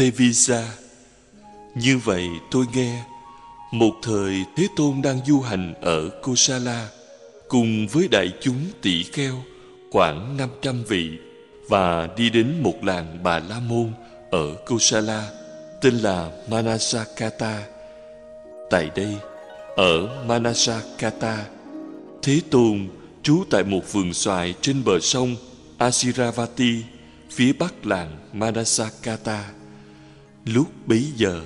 Tevisa Như vậy tôi nghe Một thời Thế Tôn đang du hành ở Kosala Cùng với đại chúng tỷ kheo khoảng 500 vị Và đi đến một làng Bà La Môn ở Kosala Tên là Manasakata Tại đây, ở Manasakata Thế Tôn trú tại một vườn xoài trên bờ sông Asiravati phía bắc làng Manasakata. Lúc bấy giờ,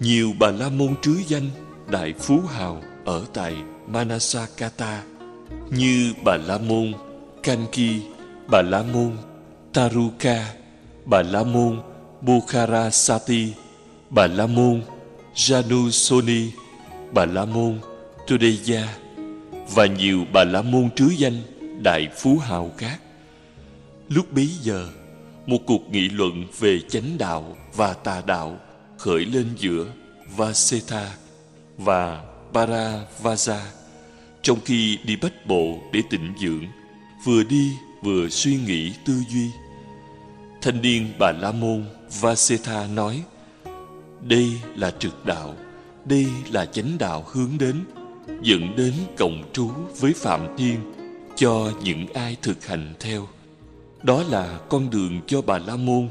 nhiều bà la môn trứ danh đại phú hào ở tại Manasakata như bà la môn Kanki, bà la môn Taruka, bà la môn Bukhara Sati, bà la môn Janusoni, bà la môn Tudeya và nhiều bà la môn trứ danh đại phú hào khác. Lúc bấy giờ, một cuộc nghị luận về chánh đạo và tà đạo khởi lên giữa Vasetha và Paravaja trong khi đi bách bộ để tịnh dưỡng, vừa đi vừa suy nghĩ tư duy. Thanh niên Bà La Môn Vasetha nói, đây là trực đạo, đây là chánh đạo hướng đến, dẫn đến cộng trú với Phạm Thiên cho những ai thực hành theo. Đó là con đường cho Bà La Môn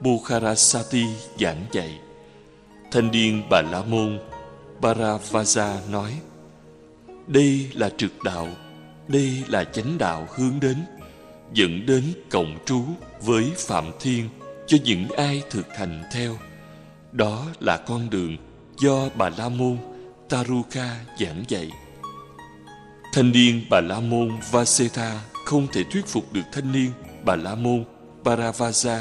Bukharasati giảng dạy. Thanh niên Bà La Môn Paravaja nói Đây là trực đạo, đây là chánh đạo hướng đến, dẫn đến cộng trú với Phạm Thiên cho những ai thực hành theo. Đó là con đường do Bà La Môn Taruka giảng dạy. Thanh niên Bà La Môn Vasetha không thể thuyết phục được thanh niên Bà La Môn Paravaja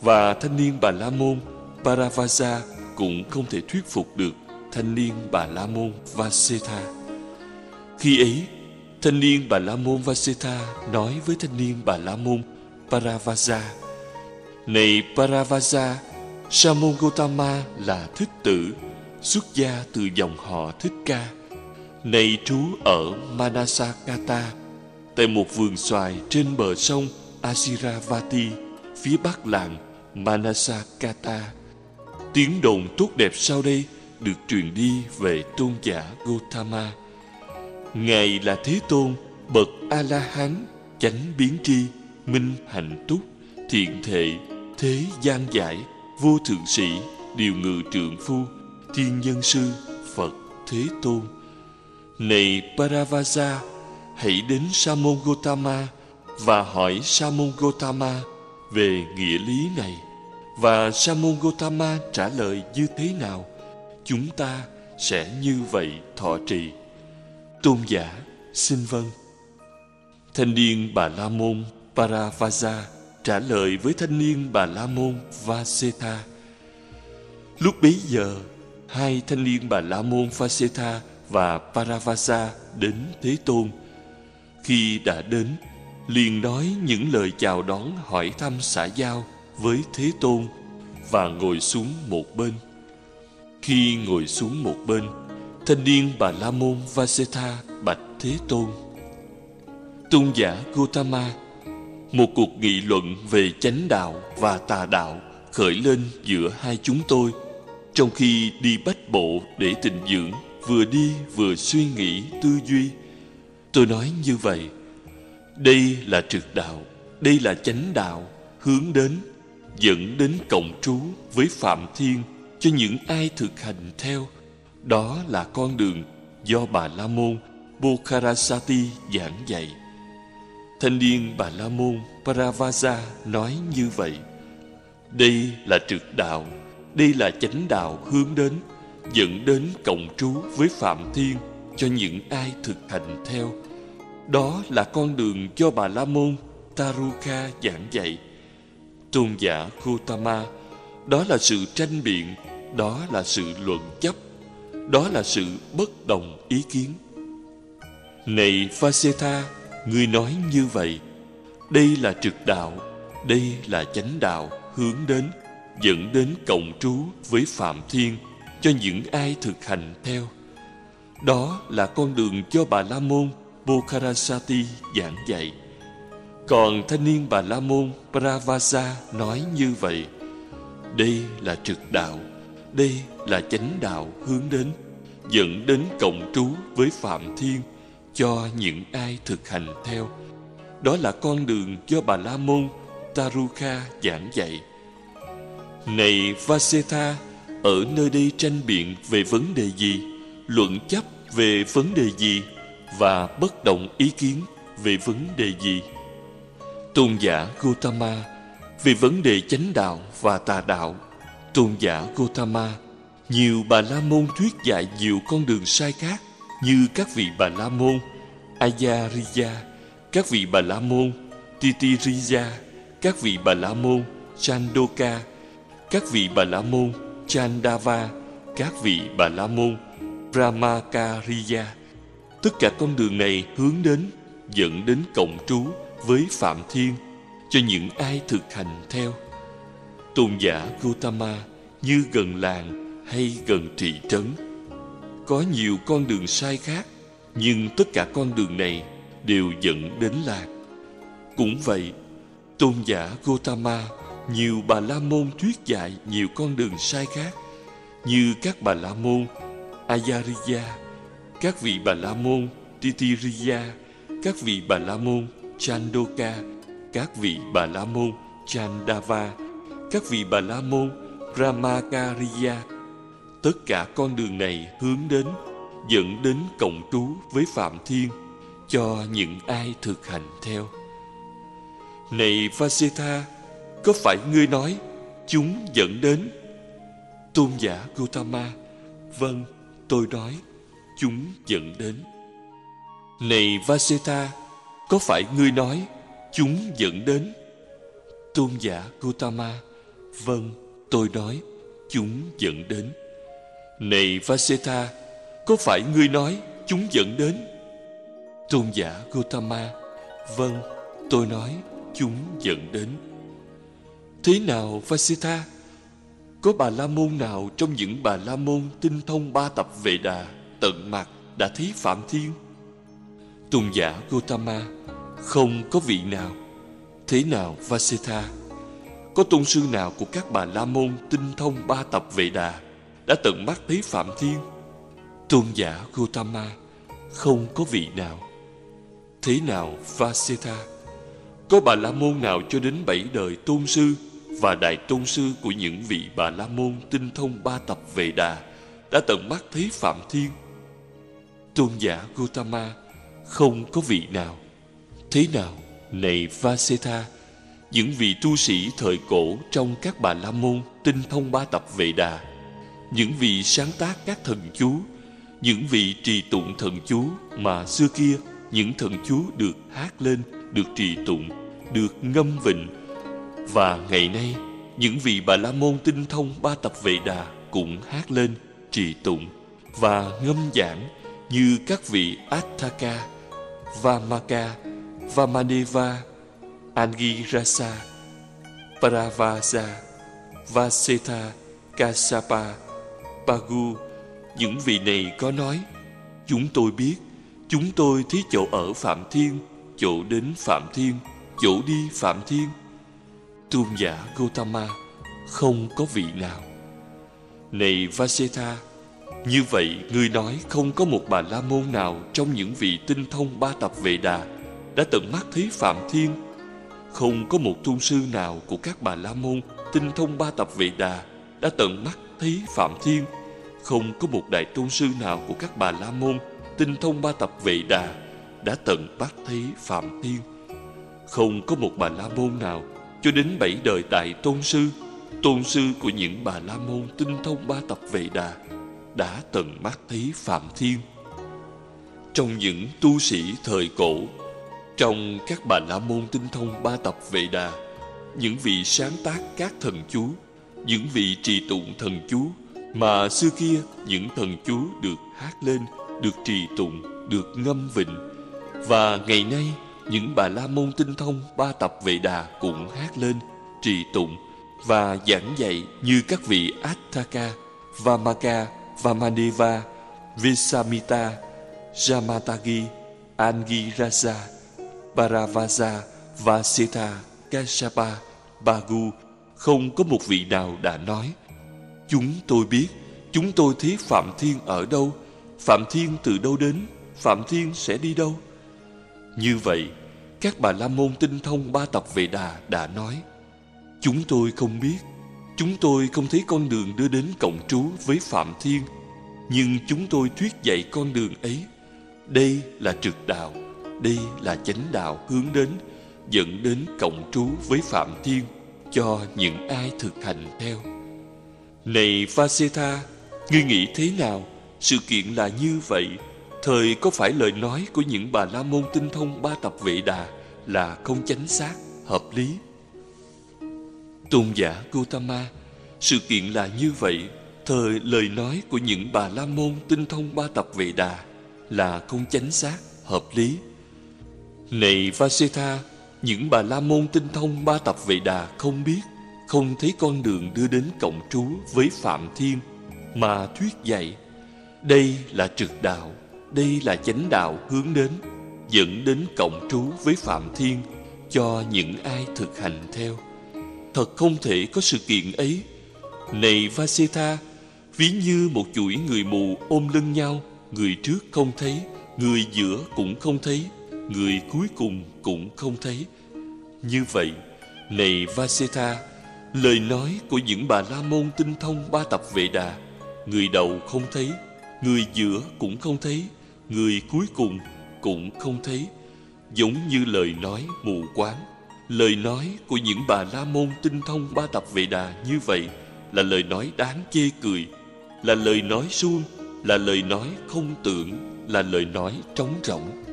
và thanh niên Bà La Môn Paravaja cũng không thể thuyết phục được thanh niên Bà La Môn Vasetha. Khi ấy, thanh niên Bà La Môn Vasetha nói với thanh niên Bà La Môn Paravaja: "Này Paravaja, Sa môn Gotama là thích tử, xuất gia từ dòng họ Thích Ca. Này trú ở Manasakata, tại một vườn xoài trên bờ sông Asiravati, phía bắc làng Manasakata. Tiếng đồn tốt đẹp sau đây được truyền đi về tôn giả Gautama Ngài là Thế Tôn, bậc A-la-hán, chánh biến tri, minh hạnh túc, thiện thệ, thế gian giải, vô thượng sĩ, điều ngự trượng phu, thiên nhân sư, Phật Thế Tôn. Này Paravasa hãy đến Sa môn Gautama, và hỏi Sa môn Gotama về nghĩa lý này. Và Sa môn Gotama trả lời như thế nào? Chúng ta sẽ như vậy thọ trì. Tôn giả xin vâng. Thanh niên Bà La Môn Paravaja trả lời với thanh niên Bà La Môn Vaseta. Lúc bấy giờ, hai thanh niên Bà La Môn Vaseta và Paravasa đến Thế Tôn. Khi đã đến, liền nói những lời chào đón hỏi thăm xã giao với Thế Tôn và ngồi xuống một bên. Khi ngồi xuống một bên, thanh niên Bà La Môn Vasetha bạch Thế Tôn. Tôn giả Gautama, một cuộc nghị luận về chánh đạo và tà đạo khởi lên giữa hai chúng tôi trong khi đi bách bộ để tịnh dưỡng vừa đi vừa suy nghĩ tư duy tôi nói như vậy đây là trực đạo, đây là chánh đạo, hướng đến, dẫn đến cộng trú với phạm thiên cho những ai thực hành theo. Đó là con đường do bà la môn bokharasati giảng dạy. Thanh niên bà la môn Paravasa nói như vậy. Đây là trực đạo, đây là chánh đạo hướng đến, dẫn đến cộng trú với phạm thiên cho những ai thực hành theo đó là con đường do bà la môn, taruka giảng dạy. Tôn giả Gautama, đó là sự tranh biện, đó là sự luận chấp, đó là sự bất đồng ý kiến. Này Vasetha ngươi nói như vậy. Đây là trực đạo, đây là chánh đạo hướng đến, dẫn đến cộng trú với phạm thiên cho những ai thực hành theo. Đó là con đường cho bà la môn bokharasati giảng dạy. Còn thanh niên bà la môn pravasa nói như vậy, đây là trực đạo, đây là chánh đạo hướng đến, dẫn đến cộng trú với phạm thiên cho những ai thực hành theo. Đó là con đường do bà la môn taruka giảng dạy. Này vasetha, ở nơi đây tranh biện về vấn đề gì? Luận chấp về vấn đề gì? Và bất động ý kiến về vấn đề gì? Tôn giả Gautama, về vấn đề chánh đạo và tà đạo. Tôn giả Gautama, nhiều bà la môn thuyết dạy nhiều con đường sai khác như các vị bà la môn Ayariya các vị bà la môn Titiriya các vị bà la môn Chandoka, các vị bà la môn Chandava, các vị bà la môn Brahmakariya tất cả con đường này hướng đến dẫn đến cộng trú với Phạm Thiên cho những ai thực hành theo. Tôn giả Gautama như gần làng hay gần thị trấn. Có nhiều con đường sai khác, nhưng tất cả con đường này đều dẫn đến lạc Cũng vậy, tôn giả Gautama nhiều bà la môn thuyết dạy nhiều con đường sai khác như các bà la môn Ayariya, các vị bà la môn Titiriya, các vị bà la môn Chandoka, các vị bà la môn Chandava, các vị bà la môn Brahmakariya. Tất cả con đường này hướng đến dẫn đến cộng trú với Phạm Thiên cho những ai thực hành theo. Này Vasetha, có phải ngươi nói chúng dẫn đến? Tôn giả Gautama, vâng, tôi nói chúng dẫn đến. Này Vasetha, có phải ngươi nói chúng dẫn đến? Tôn giả Gautama, vâng, tôi nói chúng dẫn đến. Này Vasetha, có phải ngươi nói chúng dẫn đến? Tôn giả Gautama, vâng, tôi nói chúng dẫn đến. Thế nào Vasetha? Có bà la môn nào trong những bà la môn tinh thông ba tập vệ đà tận mặt đã thấy Phạm Thiên? Tôn giả Gautama không có vị nào. Thế nào Vasetha? Có tôn sư nào của các bà la môn tinh thông ba tập vệ đà đã tận mắt thấy Phạm Thiên? Tôn giả Gautama không có vị nào. Thế nào Vasetha? Có bà la môn nào cho đến bảy đời tôn sư và đại tôn sư của những vị bà la môn tinh thông ba tập vệ đà đã tận mắt thấy Phạm Thiên? Tôn giả Gautama không có vị nào. Thế nào, này Vasetha, những vị tu sĩ thời cổ trong các bà la môn tinh thông ba tập vệ đà, những vị sáng tác các thần chú, những vị trì tụng thần chú mà xưa kia những thần chú được hát lên, được trì tụng, được ngâm vịnh. Và ngày nay, những vị bà la môn tinh thông ba tập vệ đà cũng hát lên, trì tụng và ngâm giảng như các vị Attaka, Vamaka, Vamaneva, Angirasa, Paravasa, Vasetha, Kasapa, Pagu. Những vị này có nói, chúng tôi biết, chúng tôi thấy chỗ ở Phạm Thiên, chỗ đến Phạm Thiên, chỗ đi Phạm Thiên. Tôn giả Gautama không có vị nào. Này Vasetha, như vậy, người nói không có một bà la môn nào trong những vị tinh thông ba tập vệ đà đã tận mắt thấy Phạm Thiên. Không có một tôn sư nào của các bà la môn tinh thông ba tập vệ đà đã tận mắt thấy Phạm Thiên. Không có một đại tôn sư nào của các bà la môn tinh thông ba tập vệ đà đã tận mắt thấy Phạm Thiên. Không có một bà la môn nào cho đến bảy đời đại tôn sư, tôn sư của những bà la môn tinh thông ba tập vệ đà đã tận mắt thấy Phạm Thiên. Trong những tu sĩ thời cổ, trong các bà la môn tinh thông ba tập vệ đà, những vị sáng tác các thần chú, những vị trì tụng thần chú mà xưa kia những thần chú được hát lên, được trì tụng, được ngâm vịnh. Và ngày nay, những bà la môn tinh thông ba tập vệ đà cũng hát lên, trì tụng và giảng dạy như các vị Attaka, Vamaka Vamaneva, Visamita, Jamatagi, Angirasa, Paravaza, Vasita, Kashapa, Bagu. Không có một vị nào đã nói chúng tôi biết chúng tôi thấy phạm thiên ở đâu. Phạm thiên từ đâu đến phạm thiên sẽ đi đâu? Như vậy các bà la môn tinh thông ba tập về đà đã nói chúng tôi không biết chúng tôi không thấy con đường đưa đến cộng trú với phạm thiên, nhưng chúng tôi thuyết dạy con đường ấy. Đây là trực đạo, đây là chánh đạo hướng đến, dẫn đến cộng trú với phạm thiên cho những ai thực hành theo. Này Vasetha ngươi nghĩ thế nào? Sự kiện là như vậy. Thời có phải lời nói của những bà la môn tinh thông ba tập vệ đà là không chánh xác, hợp lý? Tôn giả Gautama, sự kiện là như vậy. Thời lời nói của những bà la môn tinh thông ba tập vệ đà là không chánh xác, hợp lý. Này Vasetha, những bà la môn tinh thông ba tập vệ đà không biết, không thấy con đường đưa đến cộng trú với phạm thiên mà thuyết dạy, đây là trực đạo, đây là chánh đạo hướng đến, dẫn đến cộng trú với phạm thiên cho những ai thực hành theo thật không thể có sự kiện ấy. Này vasetha ví như một chuỗi người mù ôm lưng nhau, người trước không thấy, người giữa cũng không thấy, người cuối cùng cũng không thấy. Như vậy, này vasetha lời nói của những bà la môn tinh thông ba tập vệ đà, người đầu không thấy, người giữa cũng không thấy, người cuối cùng cũng không thấy, giống như lời nói mù quáng lời nói của những bà la môn tinh thông ba tập vệ đà như vậy là lời nói đáng chê cười, là lời nói suông, là lời nói không tưởng, là lời nói trống rỗng.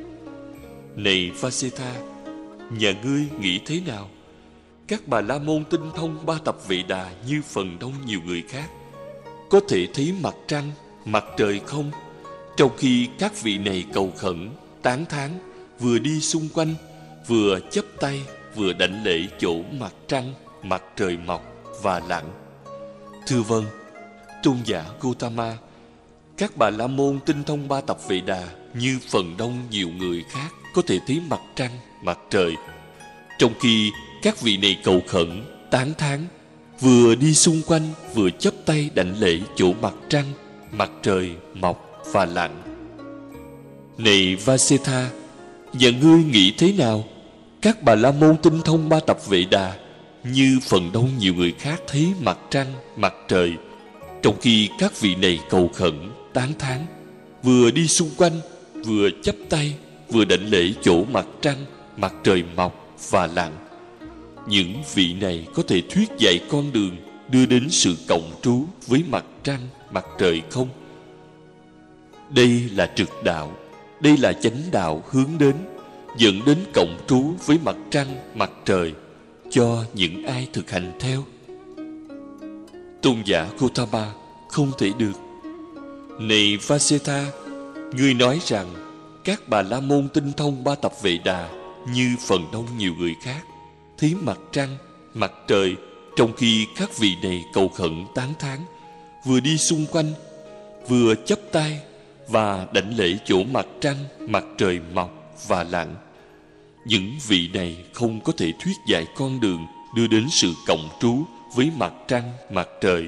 Này Vasetha nhà ngươi nghĩ thế nào? Các bà la môn tinh thông ba tập vệ đà như phần đông nhiều người khác, có thể thấy mặt trăng, mặt trời không? Trong khi các vị này cầu khẩn, tán thán, vừa đi xung quanh, vừa chấp tay vừa đảnh lễ chỗ mặt trăng, mặt trời mọc và lặn. Thưa vâng tôn giả Gautama, các bà la môn tinh thông ba tập vệ đà như phần đông nhiều người khác có thể thấy mặt trăng, mặt trời. Trong khi các vị này cầu khẩn, tán thán, vừa đi xung quanh, vừa chấp tay đảnh lễ chỗ mặt trăng, mặt trời mọc và lặn. Này vasetha và ngươi nghĩ thế nào? Các bà la môn tinh thông ba tập vệ đà, như phần đông nhiều người khác thấy mặt trăng, mặt trời. Trong khi các vị này cầu khẩn, tán thán, vừa đi xung quanh, vừa chấp tay, vừa đảnh lễ chỗ mặt trăng, mặt trời mọc và lặn. Những vị này có thể thuyết dạy con đường đưa đến sự cộng trú với mặt trăng, mặt trời không? Đây là trực đạo, đây là chánh đạo hướng đến dẫn đến cộng trú với mặt trăng, mặt trời, cho những ai thực hành theo. Tôn giả Gautama không thể được. Này Vasetha ngươi nói rằng các bà la môn tinh thông ba tập vệ đà như phần đông nhiều người khác. Thấy mặt trăng, mặt trời, trong khi các vị này cầu khẩn tán thán, vừa đi xung quanh, vừa chấp tay và đảnh lễ chỗ mặt trăng, mặt trời mọc và lặn những vị này không có thể thuyết dạy con đường đưa đến sự cộng trú với mặt trăng, mặt trời.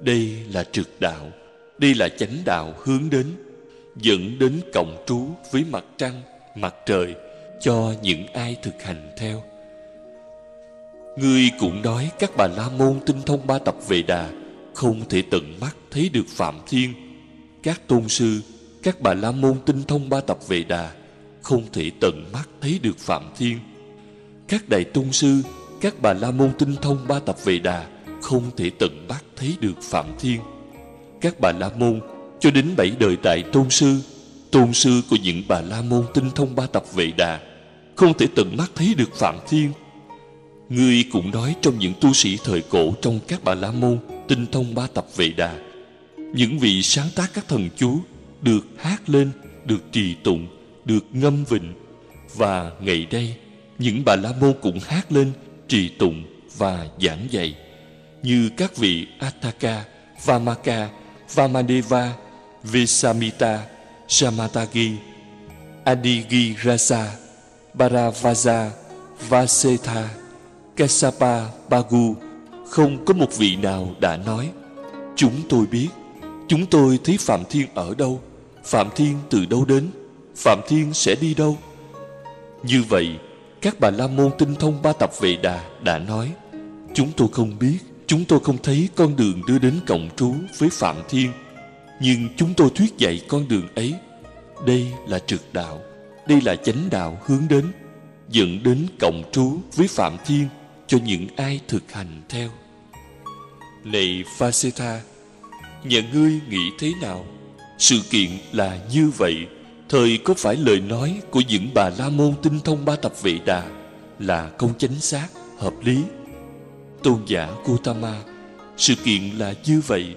Đây là trực đạo, đây là chánh đạo hướng đến, dẫn đến cộng trú với mặt trăng, mặt trời cho những ai thực hành theo. Ngươi cũng nói các bà la môn tinh thông ba tập về đà, không thể tận mắt thấy được phạm thiên. Các tôn sư, các bà la môn tinh thông ba tập về đà không thể tận mắt thấy được phạm thiên. Các đại tôn sư, các bà la môn tinh thông ba tập về đà không thể tận mắt thấy được phạm thiên. Các bà la môn, cho đến bảy đời đại tôn sư tôn sư của những bà la môn tinh thông ba tập vệ đà không thể tận mắt thấy được phạm thiên. Ngươi cũng nói trong những tu sĩ thời cổ trong các bà la môn tinh thông ba tập vệ đà, những vị sáng tác các thần chú được hát lên, được trì tụng được ngâm vịnh. Và ngày đây những bà la môn cũng hát lên trì tụng và giảng dạy. Như các vị Ataka, Vamaka, Vamadeva, Vesamita, Samatagi, Adigirasa, Baravaza, Vasetha, Kasapa Bagu không có một vị nào đã nói Chúng tôi biết Chúng tôi thấy Phạm Thiên ở đâu Phạm Thiên từ đâu đến? Phạm Thiên sẽ đi đâu? Như vậy, Các bà La Môn tinh thông ba tập Vệ Đà đã nói, Chúng tôi không biết, Chúng tôi không thấy con đường đưa đến cộng trú với Phạm Thiên, Nhưng chúng tôi thuyết dạy con đường ấy. Đây là trực đạo, Đây là chánh đạo hướng đến, Dẫn đến cộng trú với Phạm Thiên Cho những ai thực hành theo. Này Phaseta Nhà ngươi nghĩ thế nào? Sự kiện là như vậy. Thời có phải lời nói của những bà La Môn tinh thông ba tập vệ đà Là không chính xác, hợp lý? Tôn giả Gautama Sự kiện là như vậy.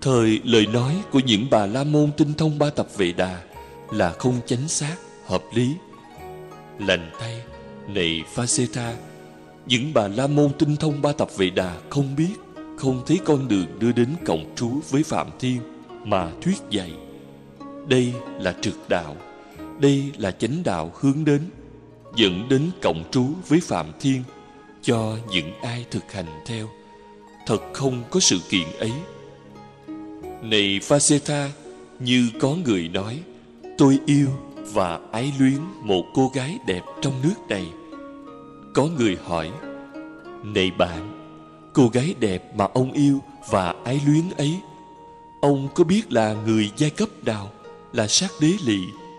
Thời lời nói của những bà La Môn tinh thông ba tập vệ đà Là không chánh xác, hợp lý. Lành tay này Phaseta Những bà La Môn tinh thông ba tập vệ đà không biết Không thấy con đường đưa đến cộng trú với Phạm Thiên Mà thuyết dạy. Đây là trực đạo, Đây là chánh đạo hướng đến, Dẫn đến cộng trú với Phạm Thiên, cho những ai thực hành theo. Thật không có sự kiện ấy. Này Phaseta như có người nói, tôi yêu và ái luyến một cô gái đẹp trong nước này. Có người hỏi, này bạn, cô gái đẹp mà ông yêu và ái luyến ấy, ông có biết là người giai cấp nào? Là sát đế lỵ,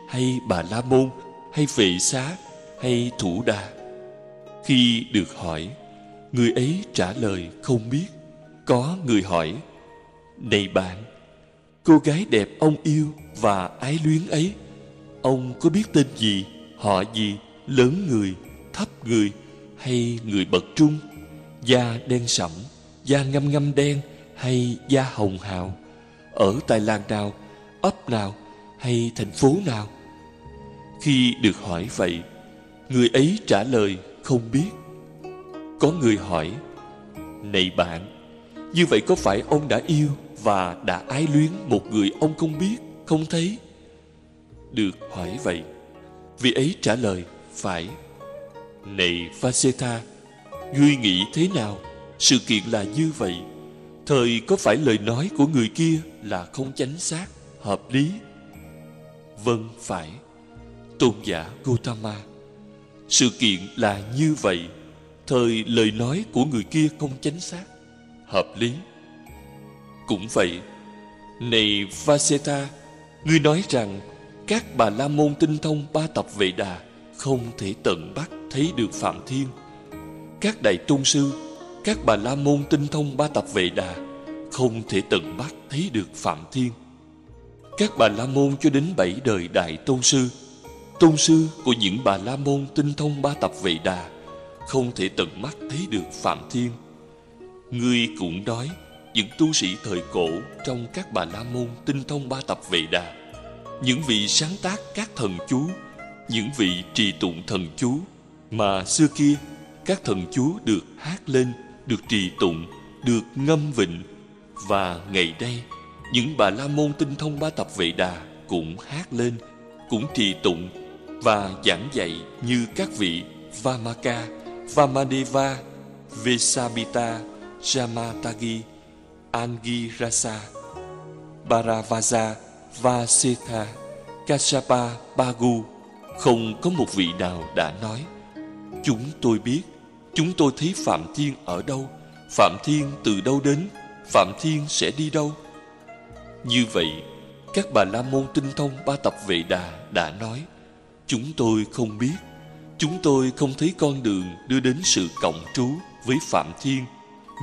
hay bà la môn, hay vệ xá, hay thủ đà khi được hỏi, Người ấy trả lời không biết. Có người hỏi, Này bạn, Cô gái đẹp ông yêu và ái luyến ấy, Ông có biết tên gì, Họ gì, Lớn người, Thấp người, Hay người bậc trung, Da đen sẫm, Da ngâm ngâm đen, Hay da hồng hào? Ở tại làng nào, Ấp nào hay thành phố nào? Khi được hỏi vậy, Người ấy trả lời không biết. Có người hỏi, Này bạn, Như vậy có phải ông đã yêu Và đã ái luyến một người ông không biết, Không thấy? Được hỏi vậy, Vị ấy trả lời Phải, Này Vaseta Duy nghĩ thế nào? Sự kiện là như vậy. Thời có phải lời nói của người kia Là không chánh xác, Hợp lý? Vâng phải. Tôn giả Gautama, sự kiện là như vậy. Thời lời nói của người kia không chính xác. Hợp lý. Cũng vậy, Này Vaseta, Ngươi nói rằng Các bà La Môn tinh thông ba tập vệ đà Không thể tận bắt thấy được Phạm Thiên. Các đại tôn sư, Các bà La Môn tinh thông ba tập vệ đà Không thể tận bắt thấy được Phạm Thiên. Các bà La Môn cho đến bảy đời đại tôn sư. Tôn sư của những bà la môn tinh thông ba tập vệ đà, không thể tận mắt thấy được phạm thiên. Ngươi cũng nói, những tu sĩ thời cổ trong các bà la môn tinh thông ba tập vệ đà, những vị sáng tác các thần chú, những vị trì tụng thần chú, mà xưa kia, các thần chú được hát lên, được trì tụng, được ngâm vịnh, và ngày nay những bà la môn tinh thông ba tập vệ đà cũng hát lên cũng trì tụng và giảng dạy như các vị Vamaka, Vamadeva, Vesabita, Jamatagi, Angirasa, baravaza Vasetha, kashapa Bagu. Không có một vị nào đã nói chúng tôi biết chúng tôi thấy phạm thiên ở đâu phạm thiên từ đâu đến phạm thiên sẽ đi đâu như vậy, các bà la môn tinh thông ba tập vệ đà đã nói, Chúng tôi không biết, Chúng tôi không thấy con đường đưa đến sự cộng trú với Phạm Thiên,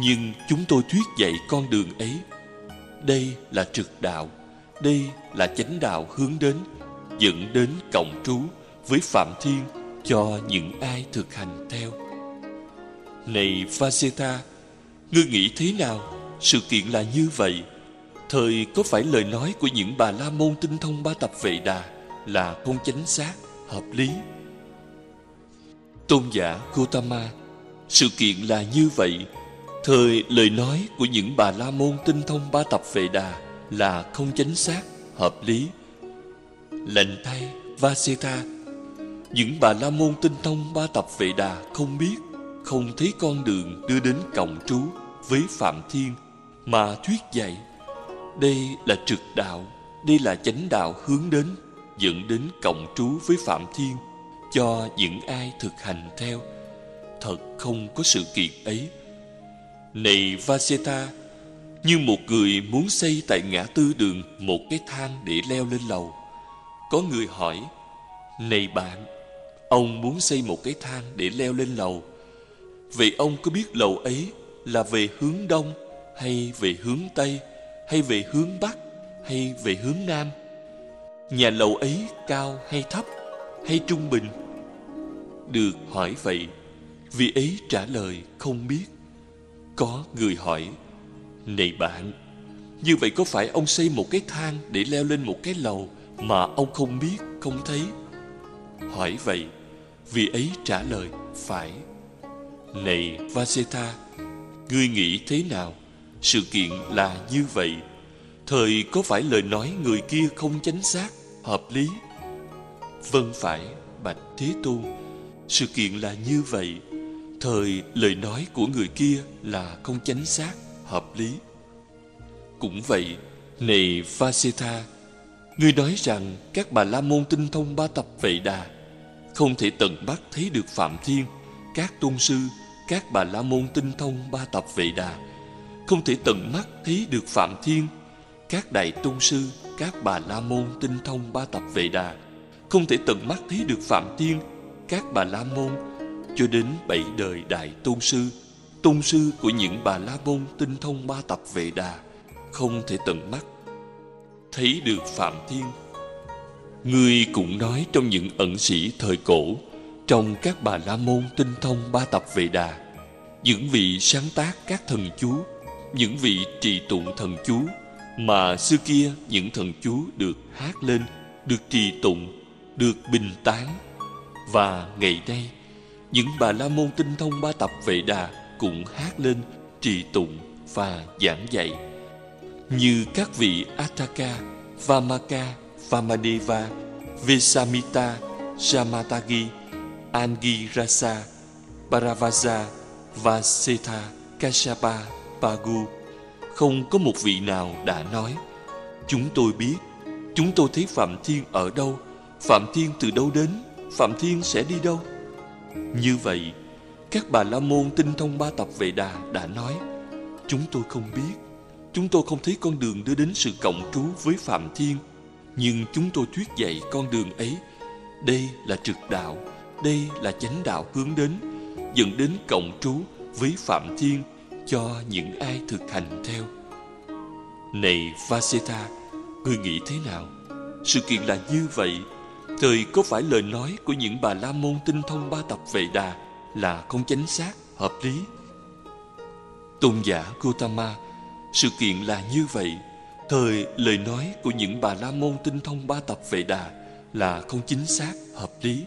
Nhưng chúng tôi thuyết dạy con đường ấy. Đây là trực đạo, Đây là chánh đạo hướng đến, Dẫn đến cộng trú với Phạm Thiên Cho những ai thực hành theo. Này Vaseta Ngươi nghĩ thế nào? Sự kiện là như vậy Thời có phải lời nói của những bà la môn tinh thông ba tập vệ đà Là không chánh xác, hợp lý? Tôn giả Gautama, sự kiện là như vậy. Thời lời nói của những bà la môn tinh thông ba tập vệ đà là không chính xác, hợp lý. Lệnh thay, Vaseta, những bà la môn tinh thông ba tập vệ đà không biết, không thấy con đường đưa đến cộng trú với Phạm Thiên mà thuyết dạy. Đây là trực đạo, đây là chánh đạo hướng đến, dẫn đến cộng trú với Phạm Thiên cho những ai thực hành theo. Thật không có sự kiện ấy. Này Vaseta, như một người muốn xây tại ngã tư đường một cái thang để leo lên lầu. Có người hỏi, Này bạn, ông muốn xây một cái thang để leo lên lầu. Vậy ông có biết lầu ấy là về hướng đông hay về hướng tây hay về hướng bắc hay về hướng nam? Nhà lầu ấy cao hay thấp hay trung bình? Được hỏi vậy, vì ấy trả lời không biết. Có người hỏi, này bạn, như vậy có phải ông xây một cái thang để leo lên một cái lầu mà ông không biết, không thấy? Hỏi vậy, vì ấy trả lời, phải. Này Vaseta, ngươi nghĩ thế nào? Sự kiện là như vậy. Thời có phải lời nói người kia không chính xác, hợp lý? Vâng phải, Bạch Thế Tôn. Sự kiện là như vậy. Thời lời nói của người kia là không chính xác, hợp lý. Cũng vậy, này Vaseta, ngươi nói rằng các bà la môn tinh thông ba tập vệ đà không thể tận bắt thấy được Phạm Thiên, các tôn sư, các bà la môn tinh thông ba tập vệ đà không thể tận mắt thấy được Phạm Thiên, các đại tôn sư, các bà la môn tinh thông ba tập vệ đà. Không thể tận mắt thấy được Phạm Thiên, các bà la môn cho đến bảy đời đại tôn sư tôn sư của những bà la môn tinh thông ba tập vệ đà không thể tận mắt thấy được phạm thiên. Ngươi cũng nói trong những ẩn sĩ thời cổ trong các bà la môn tinh thông ba tập vệ đà những vị sáng tác các thần chú những vị trì tụng thần chú mà xưa kia những thần chú được hát lên được trì tụng được bình tán. Và ngày nay những bà la môn tinh thông ba tập vệ đà cũng hát lên trì tụng và giảng dạy. Như các vị Ataka, Vamaka, Vamadeva, Vesamita, Jamatagi, Angirasa, paravasa và Kashapa, Pagu không có một vị nào đã nói, chúng tôi biết, chúng tôi thấy Phạm Thiên ở đâu, Phạm Thiên từ đâu đến, Phạm Thiên sẽ đi đâu. Như vậy, các bà la môn tinh thông ba tập vệ đà đã nói, chúng tôi không biết, chúng tôi không thấy con đường đưa đến sự cộng trú với phạm thiên, nhưng chúng tôi thuyết dạy con đường ấy. Đây là trực đạo, đây là chánh đạo hướng đến, dẫn đến cộng trú với phạm thiên cho những ai thực hành theo này vaseta ngươi nghĩ thế nào sự kiện là như vậy thời có phải lời nói của những bà la môn tinh thông ba tập vệ đà là không chính xác, hợp lý. Tôn giả Gautama, sự kiện là như vậy. Thời lời nói của những bà la môn tinh thông ba tập vệ đà là không chính xác, hợp lý.